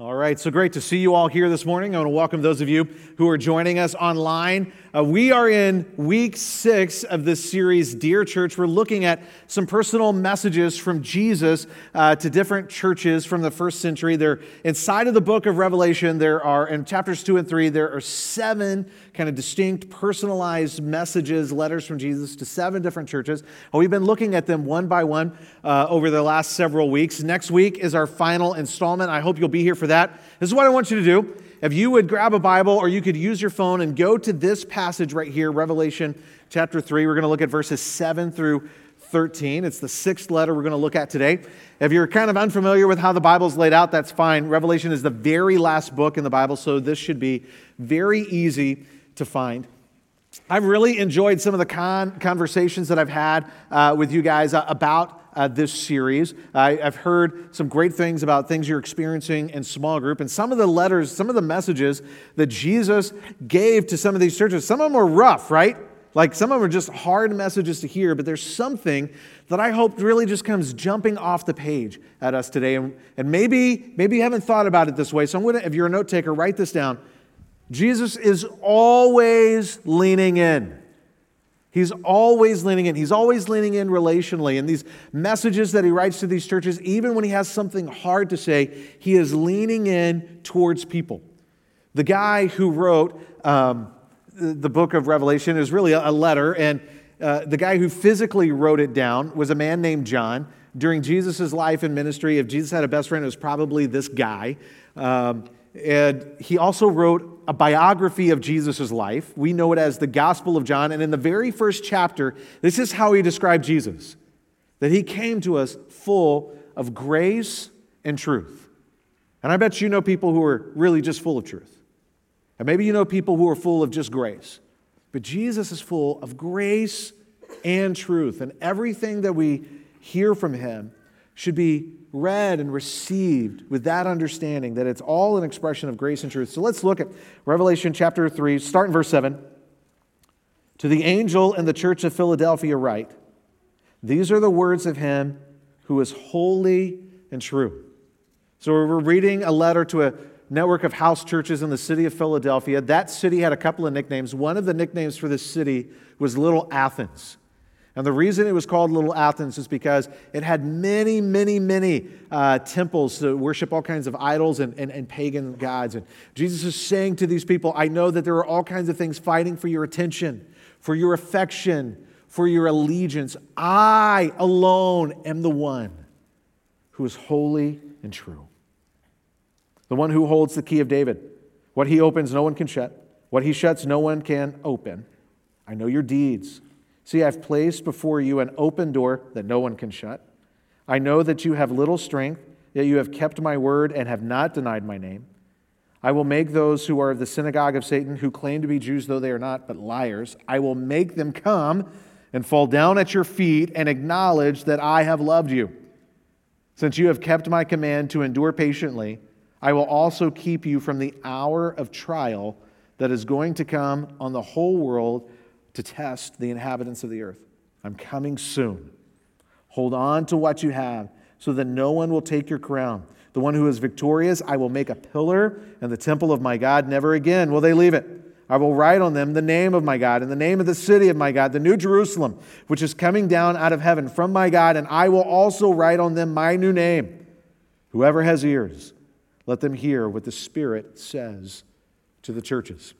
All right, so great to see you all here this morning. I want to welcome those of you who are joining us online. Uh, we are in week six of this series, Dear Church. We're looking at some personal messages from Jesus uh, to different churches from the first century. They're inside of the book of Revelation. There are, in chapters two and three, there are seven kind of distinct, personalized messages, letters from Jesus to seven different churches. And we've been looking at them one by one uh, over the last several weeks. Next week is our final installment. I hope you'll be here for that. This is what I want you to do if you would grab a Bible or you could use your phone and go to this passage right here, Revelation chapter 3. We're going to look at verses 7 through 13. It's the sixth letter we're going to look at today. If you're kind of unfamiliar with how the Bible's laid out, that's fine. Revelation is the very last book in the Bible, so this should be very easy to find. I've really enjoyed some of the con- conversations that I've had uh, with you guys uh, about uh, this series. I, have heard some great things about things you're experiencing in small group, and some of the letters, some of the messages that Jesus gave to some of these churches, some of them are rough, right? Like some of them are just hard messages to hear, but there's something that I hope really just comes jumping off the page at us today. And, and maybe, maybe you haven't thought about it this way. So I'm gonna, if you're a note taker, write this down. Jesus is always leaning in. He's always leaning in. He's always leaning in relationally. And these messages that he writes to these churches, even when he has something hard to say, he is leaning in towards people. The guy who wrote um, the book of Revelation is really a letter, and uh, the guy who physically wrote it down was a man named John. During Jesus' life and ministry, if Jesus had a best friend, it was probably this guy. Um, and he also wrote a biography of Jesus' life. We know it as the Gospel of John. And in the very first chapter, this is how he described Jesus that he came to us full of grace and truth. And I bet you know people who are really just full of truth. And maybe you know people who are full of just grace. But Jesus is full of grace and truth. And everything that we hear from him should be read and received with that understanding that it's all an expression of grace and truth. So let's look at Revelation chapter 3, start in verse 7. To the angel in the church of Philadelphia, write, These are the words of him who is holy and true. So we're reading a letter to a network of house churches in the city of Philadelphia. That city had a couple of nicknames. One of the nicknames for this city was Little Athens. And the reason it was called Little Athens is because it had many, many, many uh, temples to worship all kinds of idols and, and, and pagan gods. And Jesus is saying to these people, I know that there are all kinds of things fighting for your attention, for your affection, for your allegiance. I alone am the one who is holy and true, the one who holds the key of David. What he opens, no one can shut. What he shuts, no one can open. I know your deeds. See, I've placed before you an open door that no one can shut. I know that you have little strength, yet you have kept my word and have not denied my name. I will make those who are of the synagogue of Satan, who claim to be Jews, though they are not, but liars, I will make them come and fall down at your feet and acknowledge that I have loved you. Since you have kept my command to endure patiently, I will also keep you from the hour of trial that is going to come on the whole world to test the inhabitants of the earth. I'm coming soon. Hold on to what you have so that no one will take your crown. The one who is victorious, I will make a pillar in the temple of my God. Never again will they leave it. I will write on them the name of my God and the name of the city of my God, the new Jerusalem, which is coming down out of heaven from my God, and I will also write on them my new name. Whoever has ears, let them hear what the Spirit says to the churches.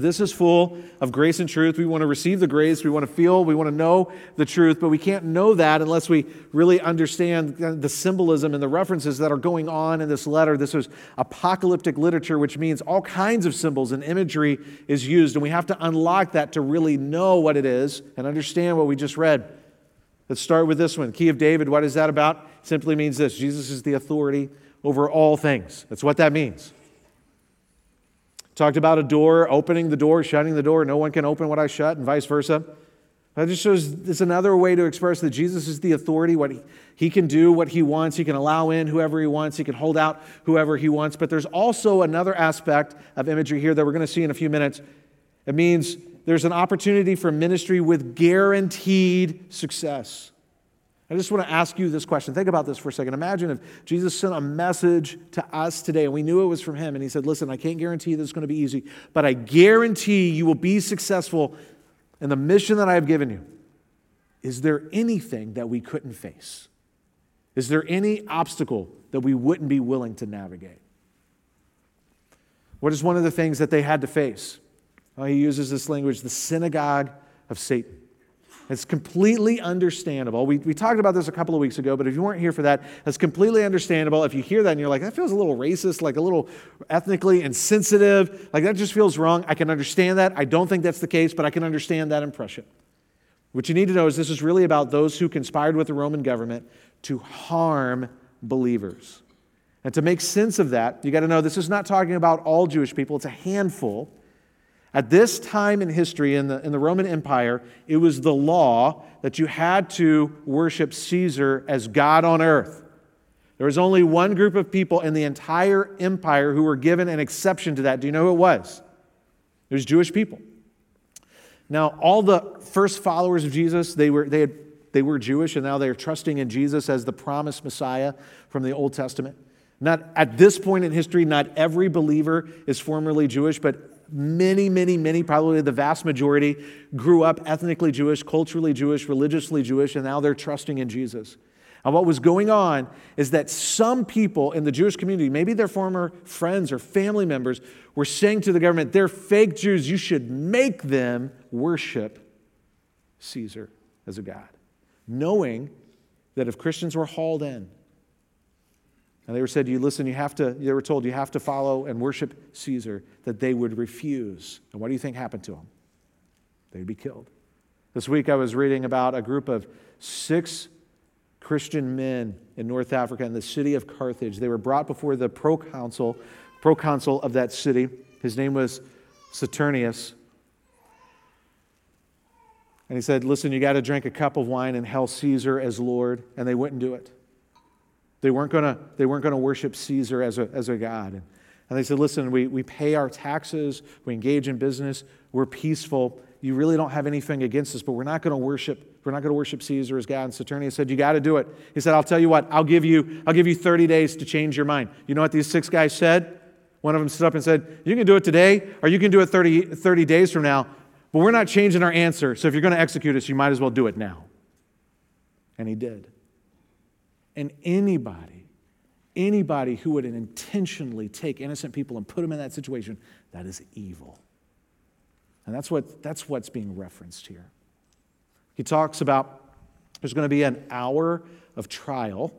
This is full of grace and truth. We want to receive the grace. We want to feel, we want to know the truth, but we can't know that unless we really understand the symbolism and the references that are going on in this letter. This is apocalyptic literature, which means all kinds of symbols and imagery is used, and we have to unlock that to really know what it is and understand what we just read. Let's start with this one. Key of David, what is that about? Simply means this Jesus is the authority over all things. That's what that means. Talked about a door, opening the door, shutting the door. No one can open what I shut, and vice versa. That just shows it's another way to express that Jesus is the authority, what he, he can do, what he wants. He can allow in whoever he wants. He can hold out whoever he wants. But there's also another aspect of imagery here that we're going to see in a few minutes. It means there's an opportunity for ministry with guaranteed success. I just want to ask you this question. Think about this for a second. Imagine if Jesus sent a message to us today and we knew it was from him and he said, Listen, I can't guarantee this is going to be easy, but I guarantee you will be successful in the mission that I have given you. Is there anything that we couldn't face? Is there any obstacle that we wouldn't be willing to navigate? What is one of the things that they had to face? Well, he uses this language the synagogue of Satan. It's completely understandable. We, we talked about this a couple of weeks ago, but if you weren't here for that, that's completely understandable. If you hear that and you're like, that feels a little racist, like a little ethnically insensitive, like that just feels wrong, I can understand that. I don't think that's the case, but I can understand that impression. What you need to know is this is really about those who conspired with the Roman government to harm believers. And to make sense of that, you got to know this is not talking about all Jewish people, it's a handful. At this time in history, in the, in the Roman Empire, it was the law that you had to worship Caesar as God on earth. There was only one group of people in the entire empire who were given an exception to that. Do you know who it was? It was Jewish people. Now, all the first followers of Jesus, they were, they, had, they were Jewish, and now they're trusting in Jesus as the promised Messiah from the Old Testament. Not at this point in history, not every believer is formerly Jewish, but many, many, many, probably the vast majority, grew up ethnically Jewish, culturally Jewish, religiously Jewish, and now they're trusting in Jesus. And what was going on is that some people in the Jewish community, maybe their former friends or family members, were saying to the government, they're fake Jews, you should make them worship Caesar as a God, knowing that if Christians were hauled in, and they were said, you listen, you have to, they were told you have to follow and worship Caesar, that they would refuse. And what do you think happened to them? They'd be killed. This week I was reading about a group of six Christian men in North Africa in the city of Carthage. They were brought before the proconsul, proconsul of that city. His name was Saturninus. And he said, Listen, you got to drink a cup of wine and hail Caesar as Lord. And they wouldn't do it. They weren't going to worship Caesar as a, as a God. And, and they said, listen, we, we pay our taxes, we engage in business, we're peaceful. You really don't have anything against us, but we're not going to worship, we're not going to worship Caesar as God. And Saturninus said, You got to do it. He said, I'll tell you what, I'll give you, I'll give you 30 days to change your mind. You know what these six guys said? One of them stood up and said, You can do it today, or you can do it 30, 30 days from now, but we're not changing our answer. So if you're going to execute us, you might as well do it now. And he did. And anybody, anybody who would intentionally take innocent people and put them in that situation, that is evil. And that's, what, that's what's being referenced here. He talks about there's going to be an hour of trial.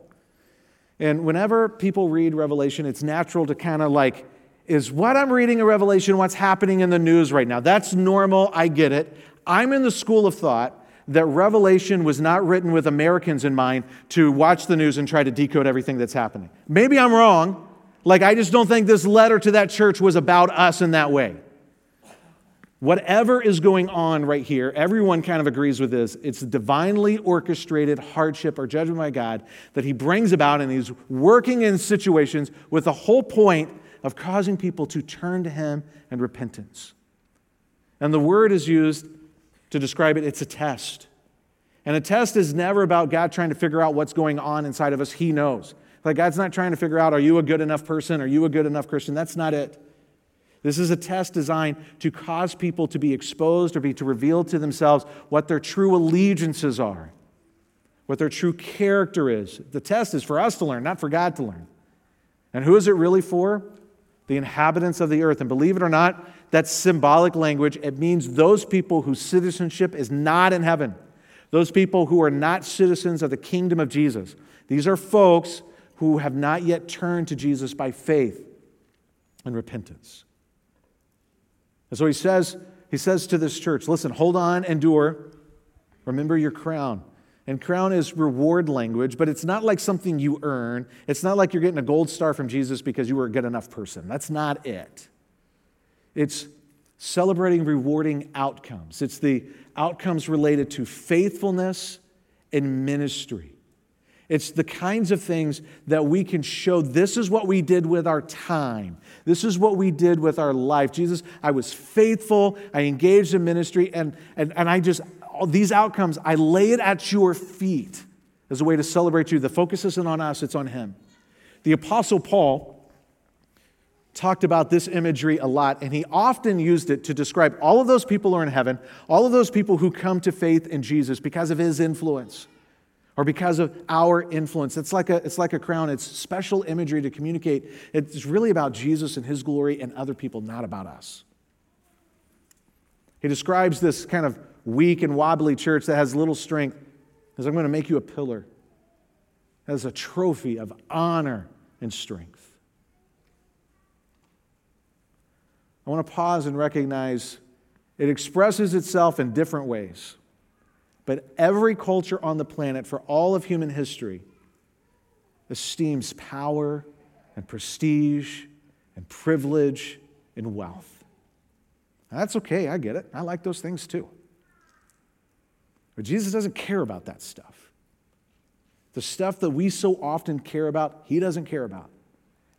And whenever people read Revelation, it's natural to kind of like, is what I'm reading in Revelation what's happening in the news right now? That's normal. I get it. I'm in the school of thought that Revelation was not written with Americans in mind to watch the news and try to decode everything that's happening. Maybe I'm wrong. Like, I just don't think this letter to that church was about us in that way. Whatever is going on right here, everyone kind of agrees with this. It's divinely orchestrated hardship or judgment by God that He brings about, and He's working in situations with the whole point of causing people to turn to Him and repentance. And the word is used to describe it, it's a test. And a test is never about God trying to figure out what's going on inside of us. He knows. Like, God's not trying to figure out, are you a good enough person? Are you a good enough Christian? That's not it. This is a test designed to cause people to be exposed or be to reveal to themselves what their true allegiances are, what their true character is. The test is for us to learn, not for God to learn. And who is it really for? The inhabitants of the earth. And believe it or not, that's symbolic language. It means those people whose citizenship is not in heaven, those people who are not citizens of the kingdom of Jesus. These are folks who have not yet turned to Jesus by faith and repentance. And so he says, he says to this church, listen, hold on, endure. Remember your crown. And crown is reward language, but it's not like something you earn. It's not like you're getting a gold star from Jesus because you were a good enough person. That's not it. It's celebrating rewarding outcomes. It's the outcomes related to faithfulness and ministry. It's the kinds of things that we can show this is what we did with our time. This is what we did with our life. Jesus, I was faithful. I engaged in ministry, and, and, and I just, these outcomes, I lay it at your feet. as a way to celebrate you. The focus isn't on us, it's on Him. The Apostle Paul talked about this imagery a lot, and he often used it to describe all of those people who are in heaven, all of those people who come to faith in Jesus because of his influence or because of our influence. It's like a, it's like a crown, it's special imagery to communicate. It's really about Jesus and his glory and other people, not about us. He describes this kind of weak and wobbly church that has little strength as I'm going to make you a pillar, as a trophy of honor and strength. I want to pause and recognize it expresses itself in different ways. But every culture on the planet for all of human history esteems power and prestige and privilege and wealth. Now, that's okay, I get it. I like those things too. But Jesus doesn't care about that stuff. The stuff that we so often care about, he doesn't care about.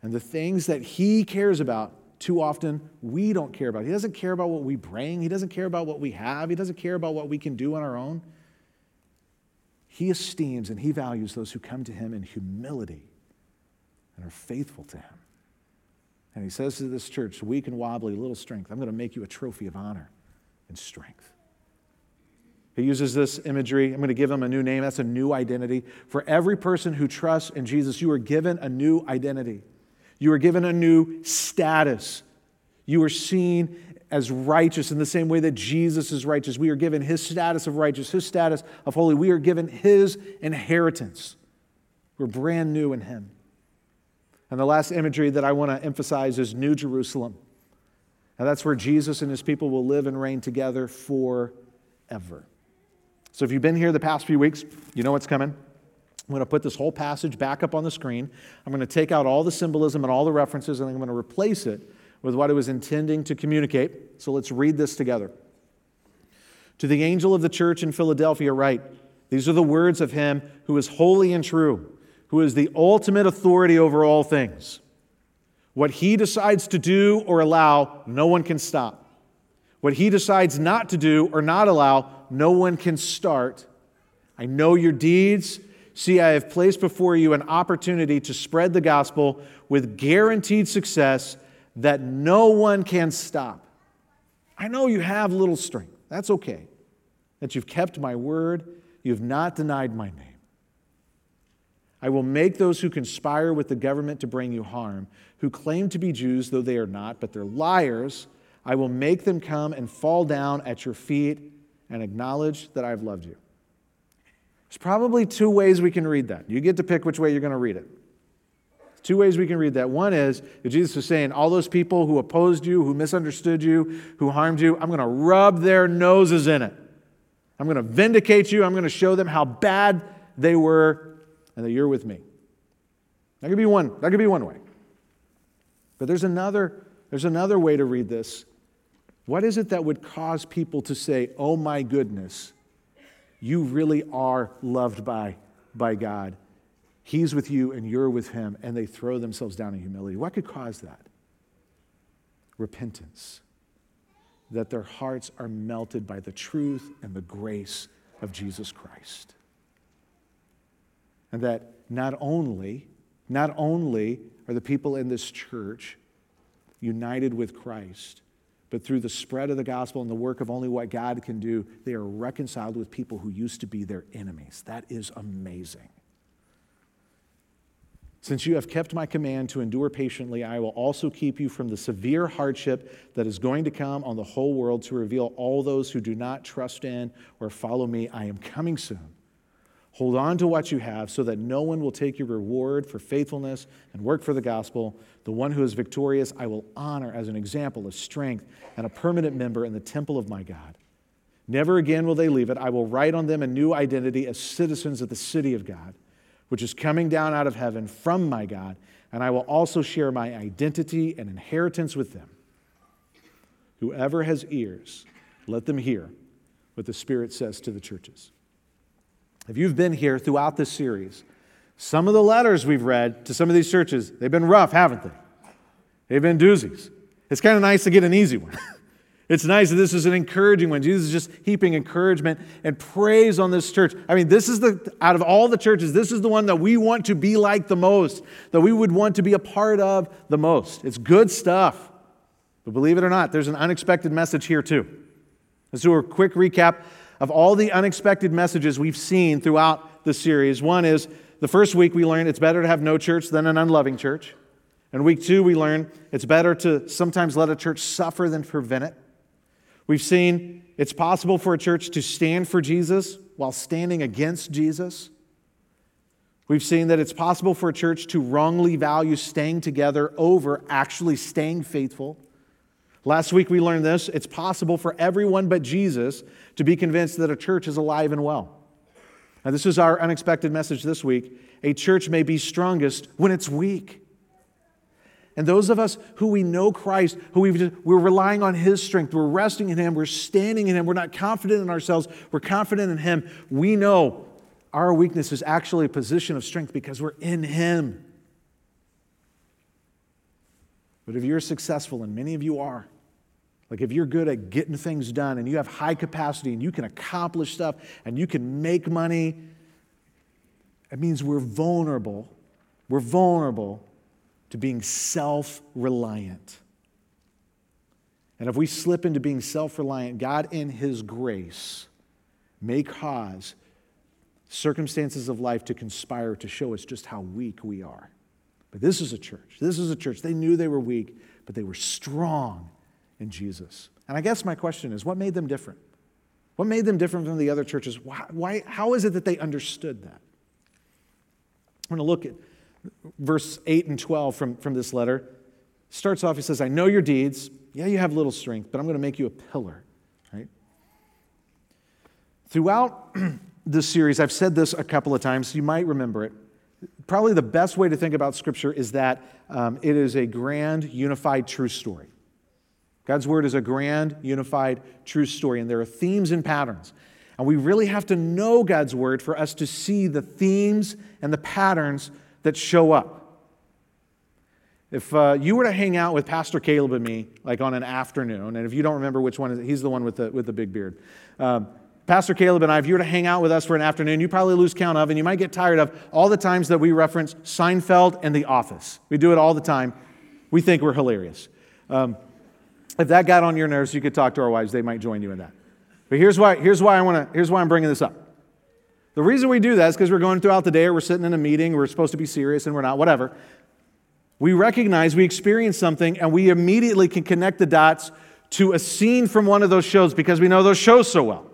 And the things that he cares about, too often we don't care about. He doesn't care about what we bring, He doesn't care about what we have, He doesn't care about what we can do on our own. He esteems and He values those who come to Him in humility and are faithful to Him. And He says to this church, weak and wobbly, little strength, I'm going to make you a trophy of honor and strength. He uses this imagery. I'm going to give him a new name. That's a new identity. For every person who trusts in Jesus, you are given a new identity. You are given a new status. You are seen as righteous in the same way that Jesus is righteous. We are given his status of righteous, his status of holy. We are given his inheritance. We're brand new in him. And the last imagery that I want to emphasize is New Jerusalem. And that's where Jesus and his people will live and reign together forever. So if you've been here the past few weeks, you know what's coming. I'm going to put this whole passage back up on the screen. I'm going to take out all the symbolism and all the references, and I'm going to replace it with what it was intending to communicate. So let's read this together. To the angel of the church in Philadelphia, write These are the words of him who is holy and true, who is the ultimate authority over all things. What he decides to do or allow, no one can stop. What he decides not to do or not allow, no one can start. I know your deeds See, I have placed before you an opportunity to spread the gospel with guaranteed success that no one can stop. I know you have little strength. That's okay. That you've kept my word, you've not denied my name. I will make those who conspire with the government to bring you harm, who claim to be Jews, though they are not, but they're liars, I will make them come and fall down at your feet and acknowledge that I've loved you. There's probably two ways we can read that. You get to pick which way you're going to read it. Two ways we can read that. One is that Jesus is saying, all those people who opposed you, who misunderstood you, who harmed you, I'm going to rub their noses in it. I'm going to vindicate you. I'm going to show them how bad they were and that you're with me. That could be one, that could be one way. But there's another, there's another way to read this. What is it that would cause people to say, oh my goodness, you really are loved by, by God. He's with you and you're with him, and they throw themselves down in humility. What could cause that? Repentance. That their hearts are melted by the truth and the grace of Jesus Christ. And that not only, not only are the people in this church united with Christ, but through the spread of the gospel and the work of only what God can do, they are reconciled with people who used to be their enemies. That is amazing. Since you have kept my command to endure patiently, I will also keep you from the severe hardship that is going to come on the whole world to reveal all those who do not trust in or follow me. I am coming soon. Hold on to what you have so that no one will take your reward for faithfulness and work for the gospel. The one who is victorious, I will honor as an example of strength and a permanent member in the temple of my God. Never again will they leave it. I will write on them a new identity as citizens of the city of God, which is coming down out of heaven from my God, and I will also share my identity and inheritance with them. Whoever has ears, let them hear what the Spirit says to the churches. If you've been here throughout this series, some of the letters we've read to some of these churches, they've been rough, haven't they? They've been doozies. It's kind of nice to get an easy one. It's nice that this is an encouraging one. Jesus is just heaping encouragement and praise on this church. I mean, this is the, out of all the churches, this is the one that we want to be like the most, that we would want to be a part of the most. It's good stuff. But believe it or not, there's an unexpected message here too. Let's do a quick recap of all the unexpected messages we've seen throughout the series. One is the first week we learned it's better to have no church than an unloving church. And week two, we learned it's better to sometimes let a church suffer than prevent it. We've seen it's possible for a church to stand for Jesus while standing against Jesus. We've seen that it's possible for a church to wrongly value staying together over actually staying faithful. Last week we learned this it's possible for everyone but Jesus to be convinced that a church is alive and well. Now, this is our unexpected message this week. A church may be strongest when it's weak. And those of us who we know Christ, who we we're relying on His strength, we're resting in Him, we're standing in Him, we're not confident in ourselves, we're confident in Him. We know our weakness is actually a position of strength because we're in Him. But if you're successful, and many of you are, like if you're good at getting things done and you have high capacity and you can accomplish stuff and you can make money, it means we're vulnerable. We're vulnerable to being self reliant. And if we slip into being self reliant, God, in His grace, may cause circumstances of life to conspire to show us just how weak we are. But this is a church. This is a church. They knew they were weak, but they were strong in Jesus. And I guess my question is what made them different? What made them different from the other churches? Why, why, how is it that they understood that? I'm going to look at verse 8 and 12 from, from this letter starts off, he says, I know your deeds. Yeah, you have little strength, but I'm going to make you a pillar, right? Throughout this series, I've said this a couple of times, you might remember it. Probably the best way to think about Scripture is that um, it is a grand, unified, true story. God's Word is a grand, unified, true story, and there are themes and patterns. And we really have to know God's Word for us to see the themes and the patterns that show up. If uh, you were to hang out with Pastor Caleb and me, like on an afternoon, and if you don't remember which one, he's the one with the, with the big beard. Um, Pastor Caleb and I, if you were to hang out with us for an afternoon, you probably lose count of, and you might get tired of all the times that we reference Seinfeld and The Office. We do it all the time. We think we're hilarious. Um, if that got on your nerves, you could talk to our wives. They might join you in that. But here's why, here's why I want to, here's why I'm bringing this up. The reason we do that is because we're going throughout the day or we're sitting in a meeting, we're supposed to be serious and we're not, whatever. We recognize we experience something and we immediately can connect the dots to a scene from one of those shows because we know those shows so well.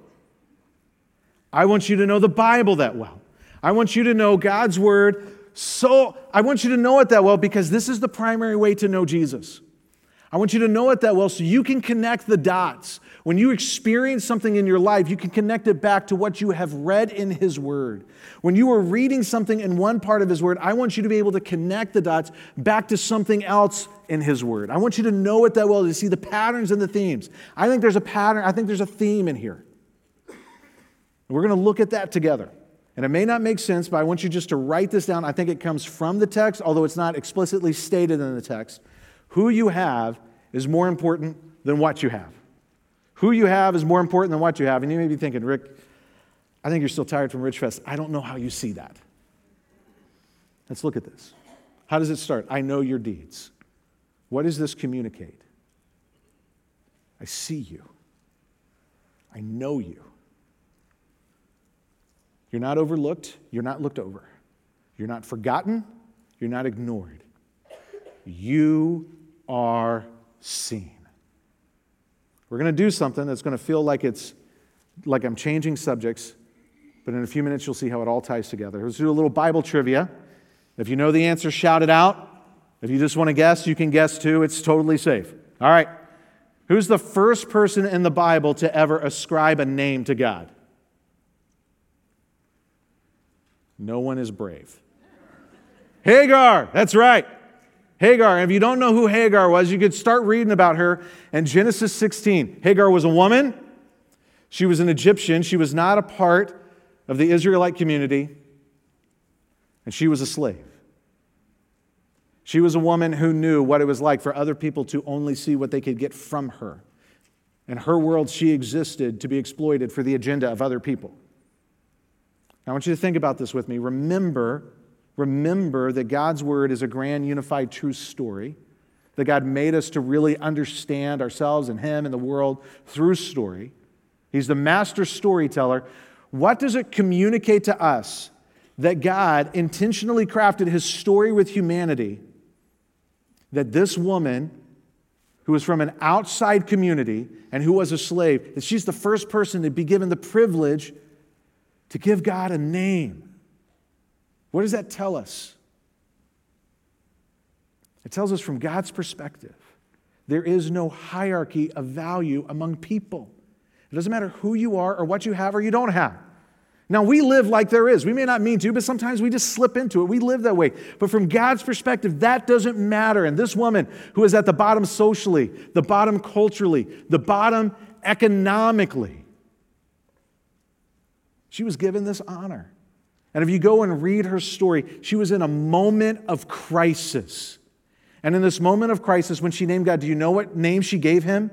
I want you to know the Bible that well. I want you to know God's Word so, I want you to know it that well because this is the primary way to know Jesus. I want you to know it that well so you can connect the dots. When you experience something in your life, you can connect it back to what you have read in His Word. When you are reading something in one part of His Word, I want you to be able to connect the dots back to something else in His Word. I want you to know it that well to see the patterns and the themes. I think there's a pattern, I think there's a theme in here. We're going to look at that together. And it may not make sense, but I want you just to write this down. I think it comes from the text, although it's not explicitly stated in the text. Who you have is more important than what you have. Who you have is more important than what you have. And you may be thinking, Rick, I think you're still tired from Ridgefest. I don't know how you see that. Let's look at this. How does it start? I know your deeds. What does this communicate? I see you. I know you. You're not overlooked. You're not looked over. You're not forgotten. You're not ignored. You are seen. We're going to do something that's going to feel like it's like I'm changing subjects, but in a few minutes you'll see how it all ties together. Let's do a little Bible trivia. If you know the answer, shout it out. If you just want to guess, you can guess too. It's totally safe. All right. Who's the first person in the Bible to ever ascribe a name to God? No one is brave. Hagar, that's right. Hagar. And if you don't know who Hagar was, you could start reading about her in Genesis 16. Hagar was a woman. She was an Egyptian. She was not a part of the Israelite community. And she was a slave. She was a woman who knew what it was like for other people to only see what they could get from her. In her world, she existed to be exploited for the agenda of other people. I want you to think about this with me. Remember, remember that God's word is a grand, unified, true story. That God made us to really understand ourselves and Him and the world through story. He's the master storyteller. What does it communicate to us that God intentionally crafted His story with humanity? That this woman who was from an outside community and who was a slave, that she's the first person to be given the privilege to give God a name. What does that tell us? It tells us from God's perspective, there is no hierarchy of value among people. It doesn't matter who you are or what you have or you don't have. Now, we live like there is. We may not mean to, but sometimes we just slip into it. We live that way. But from God's perspective, that doesn't matter. And this woman who is at the bottom socially, the bottom culturally, the bottom economically, she was given this honor. And if you go and read her story, she was in a moment of crisis. And in this moment of crisis, when she named God, do you know what name she gave him?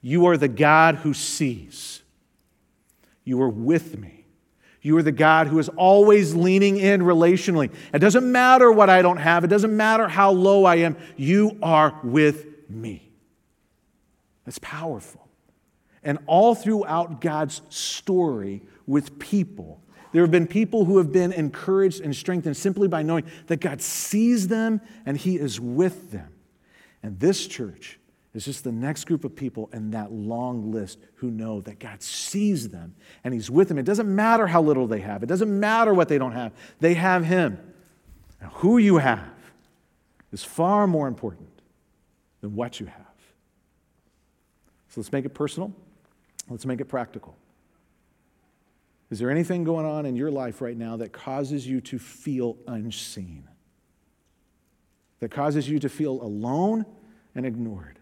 You are the God who sees. You are with me. You are the God who is always leaning in relationally. It doesn't matter what I don't have, it doesn't matter how low I am. You are with me. That's powerful. And all throughout God's story with people, there have been people who have been encouraged and strengthened simply by knowing that God sees them and He is with them. And this church is just the next group of people in that long list who know that God sees them and He's with them. It doesn't matter how little they have, it doesn't matter what they don't have. They have Him. Now, who you have is far more important than what you have. So let's make it personal, let's make it practical. Is there anything going on in your life right now that causes you to feel unseen? That causes you to feel alone and ignored?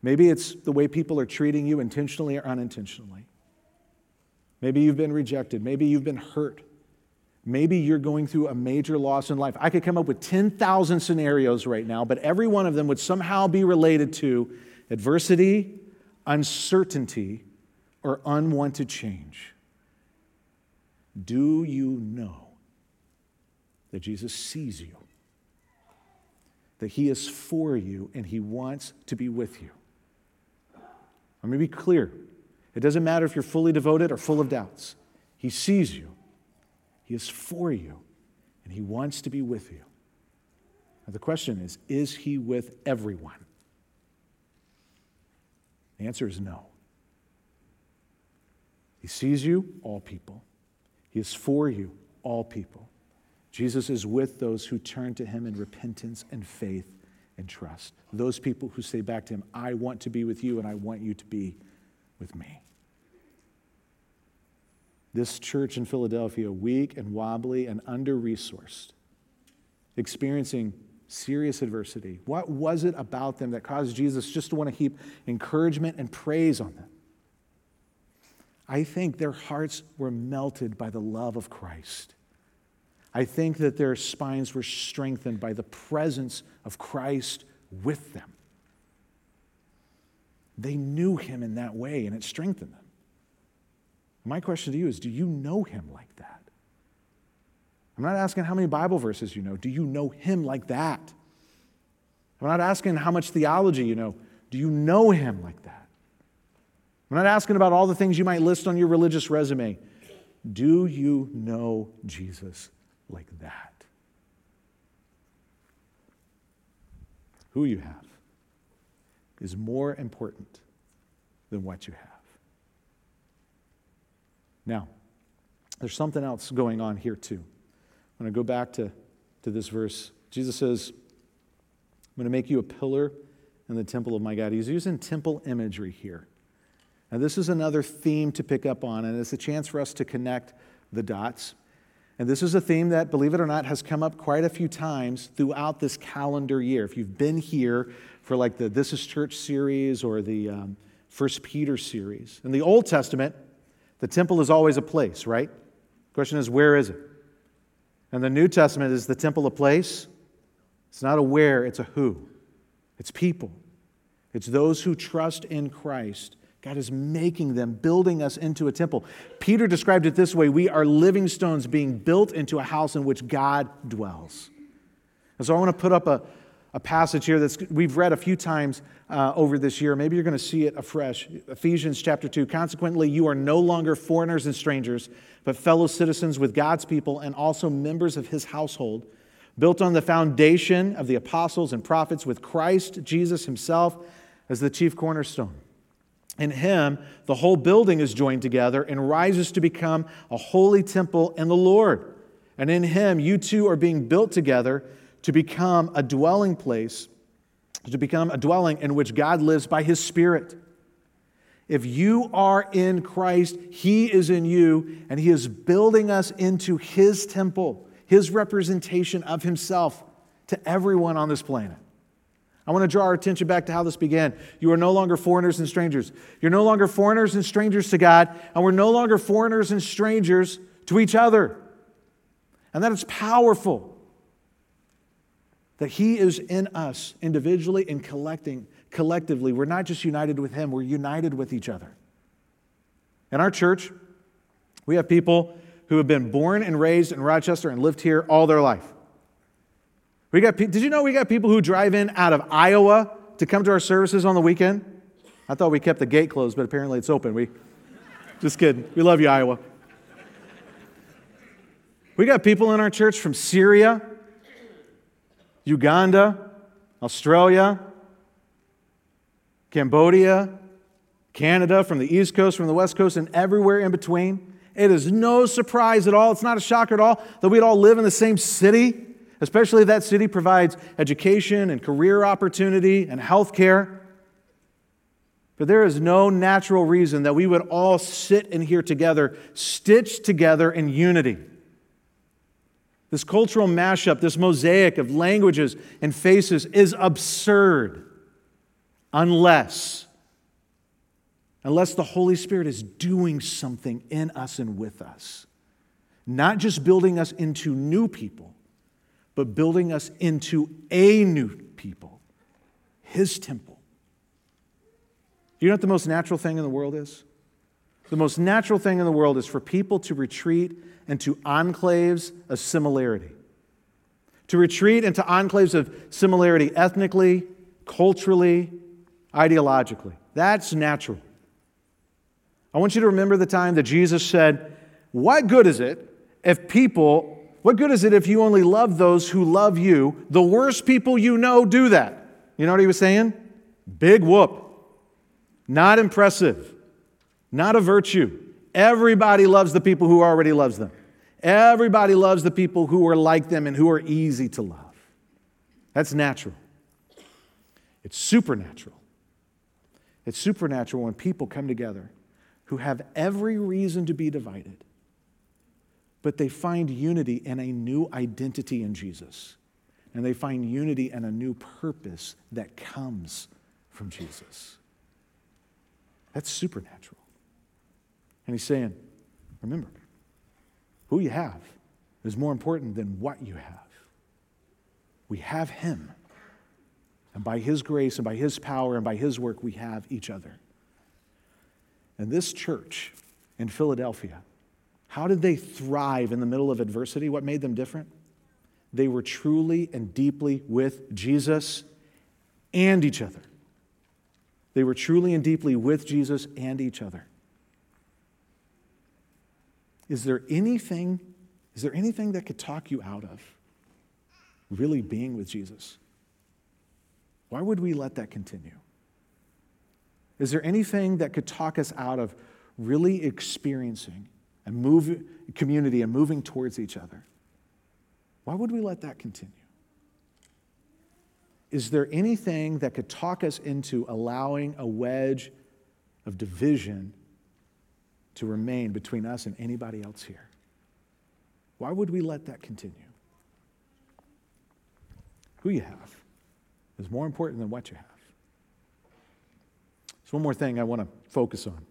Maybe it's the way people are treating you intentionally or unintentionally. Maybe you've been rejected. Maybe you've been hurt. Maybe you're going through a major loss in life. I could come up with 10,000 scenarios right now, but every one of them would somehow be related to adversity, uncertainty, or unwanted change. Do you know that Jesus sees you? That he is for you and he wants to be with you? Let me be clear. It doesn't matter if you're fully devoted or full of doubts. He sees you, He is for you, and He wants to be with you. Now, the question is is He with everyone? The answer is no. He sees you, all people. He is for you, all people. Jesus is with those who turn to Him in repentance and faith and trust. Those people who say back to him, I want to be with you and I want you to be with me. This church in Philadelphia, weak and wobbly and under resourced, experiencing serious adversity. What was it about them that caused Jesus just to want to heap encouragement and praise on them? I think their hearts were melted by the love of Christ. I think that their spines were strengthened by the presence of Christ with them. They knew him in that way, and it strengthened them. My question to you is do you know him like that? I'm not asking how many Bible verses you know. Do you know him like that? I'm not asking how much theology you know. Do you know him like that? I'm not asking about all the things you might list on your religious resume. Do you know Jesus like that. Who you have is more important than what you have. Now, there's something else going on here too. I'm going to go back to, to this verse. Jesus says, I'm going to make you a pillar in the temple of my God. He's using temple imagery here. Now, this is another theme to pick up on, and it's a chance for us to connect the dots. And this is a theme that, believe it or not, has come up quite a few times throughout this calendar year. If you've been here for like the This is Church series or the um, First Peter series, in the Old Testament, the temple is always a place, right? The question is, where is it? And the New Testament is the temple a place? It's not a where, it's a who. It's people. It's those who trust in Christ. God is making them, building us into a temple. Peter described it this way We are living stones being built into a house in which God dwells. And so I want to put up a, a passage here that we've read a few times uh, over this year. Maybe you're going to see it afresh. Ephesians chapter 2. Consequently, you are no longer foreigners and strangers, but fellow citizens with God's people and also members of his household, built on the foundation of the apostles and prophets with Christ Jesus himself as the chief cornerstone. In him, the whole building is joined together and rises to become a holy temple in the Lord. And in him, you two are being built together to become a dwelling place, to become a dwelling in which God lives by his Spirit. If you are in Christ, he is in you, and he is building us into his temple, his representation of himself to everyone on this planet. I want to draw our attention back to how this began. You are no longer foreigners and strangers. You're no longer foreigners and strangers to God, and we're no longer foreigners and strangers to each other. And that is powerful that He is in us individually and collecting, collectively. We're not just united with Him, we're united with each other. In our church, we have people who have been born and raised in Rochester and lived here all their life. We got, did you know we got people who drive in out of Iowa to come to our services on the weekend? I thought we kept the gate closed, but apparently it's open. We just kidding. We love you, Iowa. We got people in our church from Syria, Uganda, Australia, Cambodia, Canada, from the East Coast, from the West Coast, and everywhere in between. It is no surprise at all. It's not a shock at all that we'd all live in the same city, especially if that city provides education and career opportunity and health care. But there is no natural reason that we would all sit in here together, stitched together in unity. This cultural mashup, this mosaic of languages and faces is absurd unless unless the Holy Spirit is doing something in us and with us. Not just building us into new people, but building us into a new people, His temple. You know what the most natural thing in the world is? The most natural thing in the world is for people to retreat into enclaves of similarity. To retreat into enclaves of similarity ethnically, culturally, ideologically. That's natural. I want you to remember the time that Jesus said, What good is it if people, what good is it if you only love those who love you? The worst people you know do that. You know what he was saying? Big whoop. Not impressive. Not a virtue. Everybody loves the people who already loves them. Everybody loves the people who are like them and who are easy to love. That's natural. It's supernatural. It's supernatural when people come together who have every reason to be divided, but they find unity and a new identity in Jesus. And they find unity and a new purpose that comes from Jesus. That's supernatural. And he's saying, remember, who you have is more important than what you have. We have him. And by his grace and by his power and by his work, we have each other. And this church in Philadelphia, how did they thrive in the middle of adversity? What made them different? They were truly and deeply with Jesus and each other. They were truly and deeply with Jesus and each other. Is there anything, is there anything that could talk you out of really being with Jesus? Why would we let that continue? Is there anything that could talk us out of really experiencing and move community and moving towards each other? Why would we let that continue? Is there anything that could talk us into allowing a wedge of division to remain between us and anybody else here. Why would we let that continue? Who you have is more important than what you have. So, one more thing I want to focus on.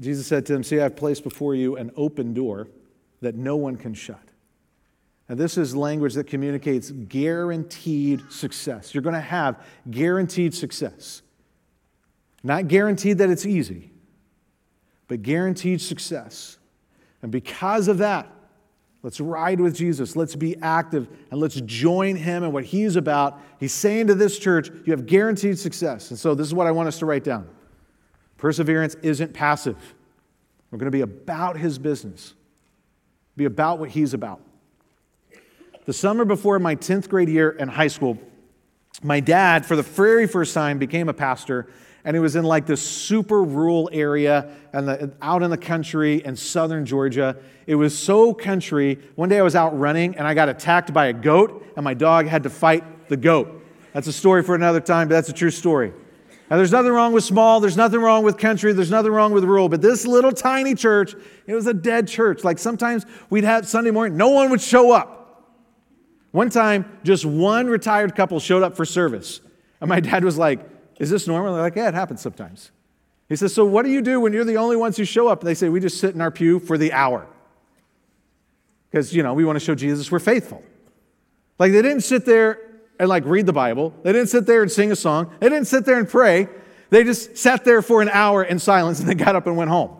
Jesus said to them, See, I've placed before you an open door that no one can shut. And this is language that communicates guaranteed success. You're going to have guaranteed success. Not guaranteed that it's easy, but guaranteed success. And because of that, let's ride with Jesus. Let's be active and let's join him in what he's about. He's saying to this church, you have guaranteed success. And so this is what I want us to write down perseverance isn't passive. We're going to be about his business, be about what he's about. The summer before my 10th grade year in high school, my dad, for the very first time, became a pastor and he was in like this super rural area and the, out in the country in southern Georgia. It was so country. One day I was out running and I got attacked by a goat, and my dog had to fight the goat. That's a story for another time, but that's a true story. Now, there's nothing wrong with small, there's nothing wrong with country, there's nothing wrong with rural, but this little tiny church, it was a dead church. Like sometimes we'd have Sunday morning, no one would show up. One time, just one retired couple showed up for service. And my dad was like, Is this normal? They're like, Yeah, it happens sometimes. He says, So what do you do when you're the only ones who show up? And they say, We just sit in our pew for the hour. Because, you know, we want to show Jesus we're faithful. Like they didn't sit there and like read the Bible. They didn't sit there and sing a song. They didn't sit there and pray. They just sat there for an hour in silence and then got up and went home.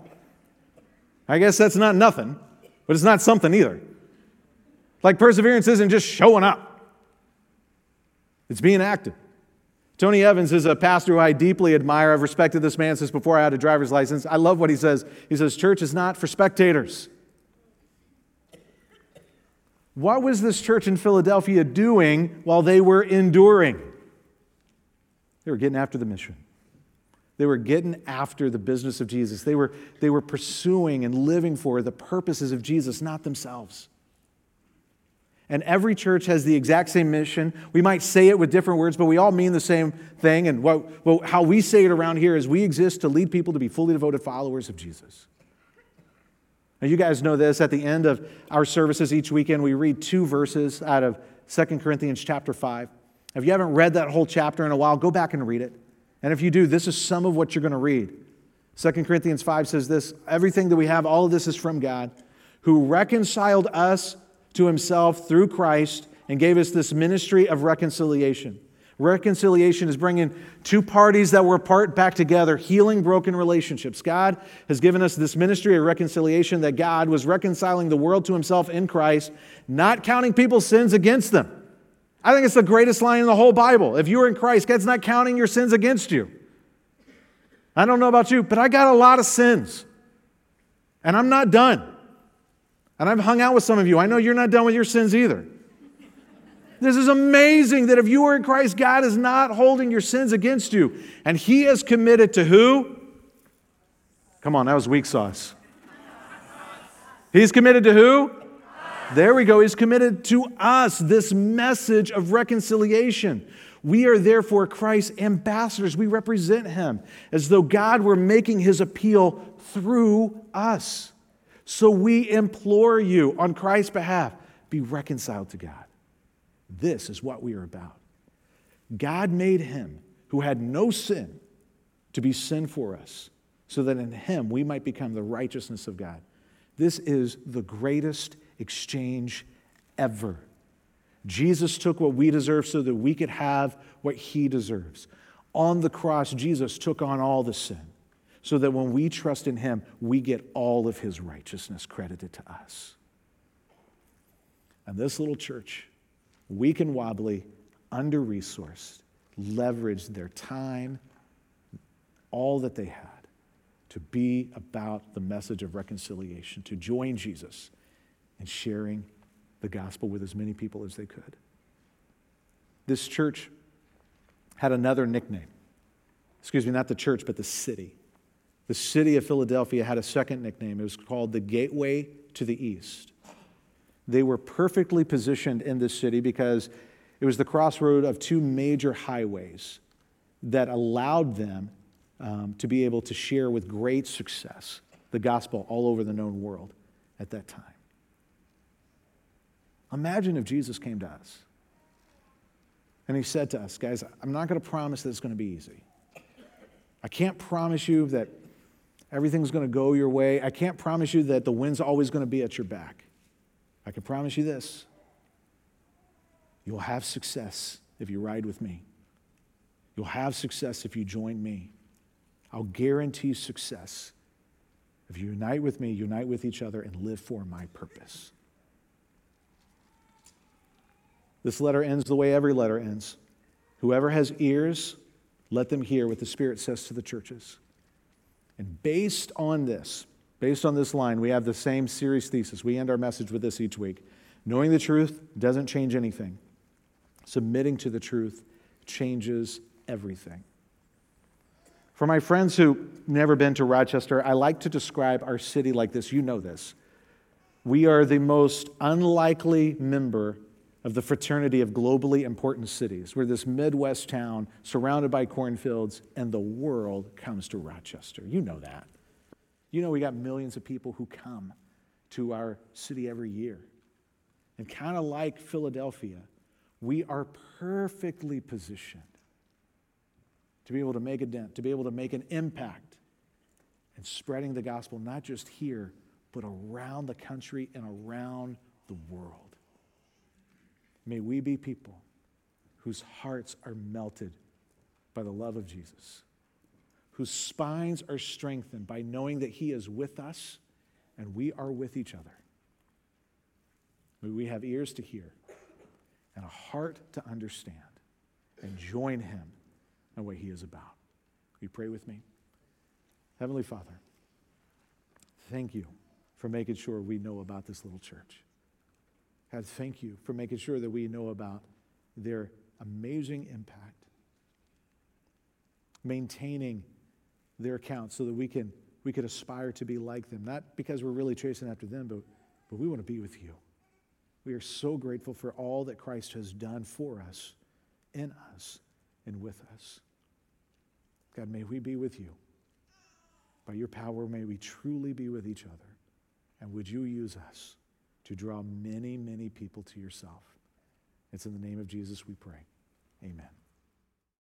I guess that's not nothing, but it's not something either. Like perseverance isn't just showing up, it's being active. Tony Evans is a pastor who I deeply admire. I've respected this man since before I had a driver's license. I love what he says. He says, Church is not for spectators. What was this church in Philadelphia doing while they were enduring? They were getting after the mission. They were getting after the business of Jesus. They were, they were pursuing and living for the purposes of Jesus, not themselves. And every church has the exact same mission. We might say it with different words, but we all mean the same thing. And what, well, how we say it around here is we exist to lead people to be fully devoted followers of Jesus. Now, you guys know this. At the end of our services each weekend, we read two verses out of 2 Corinthians chapter 5. If you haven't read that whole chapter in a while, go back and read it. And if you do, this is some of what you're going to read. 2 Corinthians 5 says this Everything that we have, all of this is from God, who reconciled us to himself through Christ and gave us this ministry of reconciliation. Reconciliation is bringing two parties that were apart back together, healing broken relationships. God has given us this ministry of reconciliation that God was reconciling the world to himself in Christ, not counting people's sins against them. I think it's the greatest line in the whole Bible. If you are in Christ, God's not counting your sins against you. I don't know about you, but I got a lot of sins. And I'm not done. And I've hung out with some of you. I know you're not done with your sins either. This is amazing that if you are in Christ, God is not holding your sins against you. And He is committed to who? Come on, that was weak sauce. He's committed to who? There we go. He's committed to us this message of reconciliation. We are therefore Christ's ambassadors. We represent him as though God were making his appeal through us. So we implore you on Christ's behalf be reconciled to God. This is what we are about. God made him who had no sin to be sin for us, so that in him we might become the righteousness of God. This is the greatest exchange ever. Jesus took what we deserve so that we could have what he deserves. On the cross, Jesus took on all the sin so that when we trust in him, we get all of his righteousness credited to us. And this little church weak and wobbly, under resourced, leveraged their time, all that they had, to be about the message of reconciliation, to join Jesus in sharing the gospel with as many people as they could. This church had another nickname. Excuse me, not the church, but the city. The city of Philadelphia had a second nickname. It was called the Gateway to the East. They were perfectly positioned in this city because it was the crossroad of two major highways that allowed them um, to be able to share with great success the gospel all over the known world at that time. Imagine if Jesus came to us and he said to us, guys, I'm not going to promise that it's going to be easy. I can't promise you that everything's going to go your way. I can't promise you that the wind's always going to be at your back. I can promise you this You'll have success if you ride with me. You'll have success if you join me. I'll guarantee success if you unite with me, unite with each other, and live for my purpose. This letter ends the way every letter ends. Whoever has ears, let them hear what the Spirit says to the churches. And based on this, based on this line, we have the same series thesis. We end our message with this each week. Knowing the truth doesn't change anything, submitting to the truth changes everything. For my friends who've never been to Rochester, I like to describe our city like this. You know this. We are the most unlikely member of the fraternity of globally important cities. We're this Midwest town surrounded by cornfields, and the world comes to Rochester. You know that. You know, we got millions of people who come to our city every year. And kind of like Philadelphia, we are perfectly positioned to be able to make a dent, to be able to make an impact in spreading the gospel, not just here, but around the country and around the world. May we be people whose hearts are melted by the love of Jesus, whose spines are strengthened by knowing that He is with us and we are with each other. May we have ears to hear and a heart to understand and join Him in what He is about. Will you pray with me? Heavenly Father, thank you for making sure we know about this little church. God, thank you for making sure that we know about their amazing impact, maintaining their account so that we can we could aspire to be like them, not because we're really chasing after them, but, but we want to be with you. We are so grateful for all that Christ has done for us, in us, and with us. God, may we be with you. By your power, may we truly be with each other. And would you use us? to draw many, many people to yourself. It's in the name of Jesus we pray.